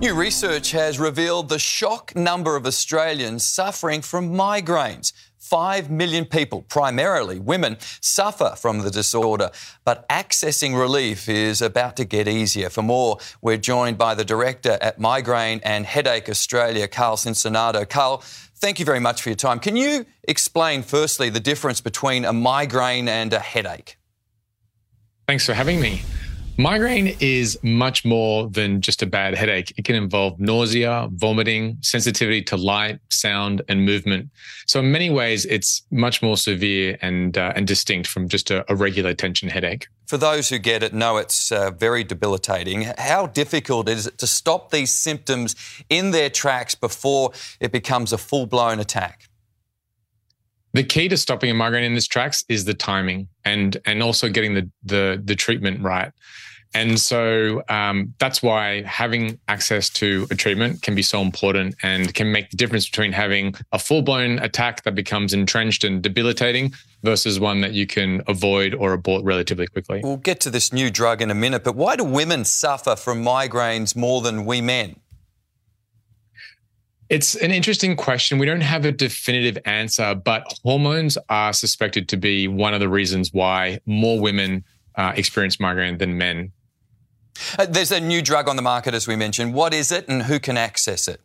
New research has revealed the shock number of Australians suffering from migraines. Five million people, primarily women, suffer from the disorder, but accessing relief is about to get easier. For more, we're joined by the director at Migraine and Headache Australia, Carl Cincinnato. Carl, thank you very much for your time. Can you explain, firstly, the difference between a migraine and a headache? Thanks for having me. Migraine is much more than just a bad headache. It can involve nausea, vomiting, sensitivity to light, sound, and movement. So, in many ways, it's much more severe and uh, and distinct from just a, a, regular tension headache. For those who get it, know it's uh, very debilitating. How difficult is it to stop these symptoms in their tracks before it becomes a full blown attack? The key to stopping a migraine in its tracks is the timing and and also getting the the, the treatment right. And so um, that's why having access to a treatment can be so important and can make the difference between having a full blown attack that becomes entrenched and debilitating versus one that you can avoid or abort relatively quickly. We'll get to this new drug in a minute, but why do women suffer from migraines more than we men? It's an interesting question. We don't have a definitive answer, but hormones are suspected to be one of the reasons why more women uh, experience migraine than men. Uh, there's a new drug on the market, as we mentioned. What is it and who can access it?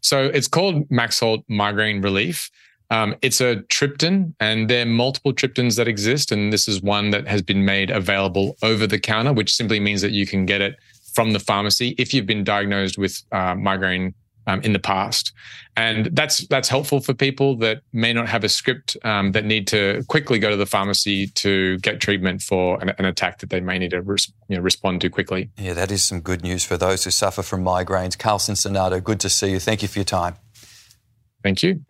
So it's called Maxalt Migraine Relief. Um, it's a triptan, and there are multiple triptans that exist. And this is one that has been made available over the counter, which simply means that you can get it from the pharmacy if you've been diagnosed with uh, migraine um, in the past, and that's that's helpful for people that may not have a script um, that need to quickly go to the pharmacy to get treatment for an, an attack that they may need to res- you know, respond to quickly. Yeah, that is some good news for those who suffer from migraines. Carl Cincinnato, good to see you. Thank you for your time. Thank you.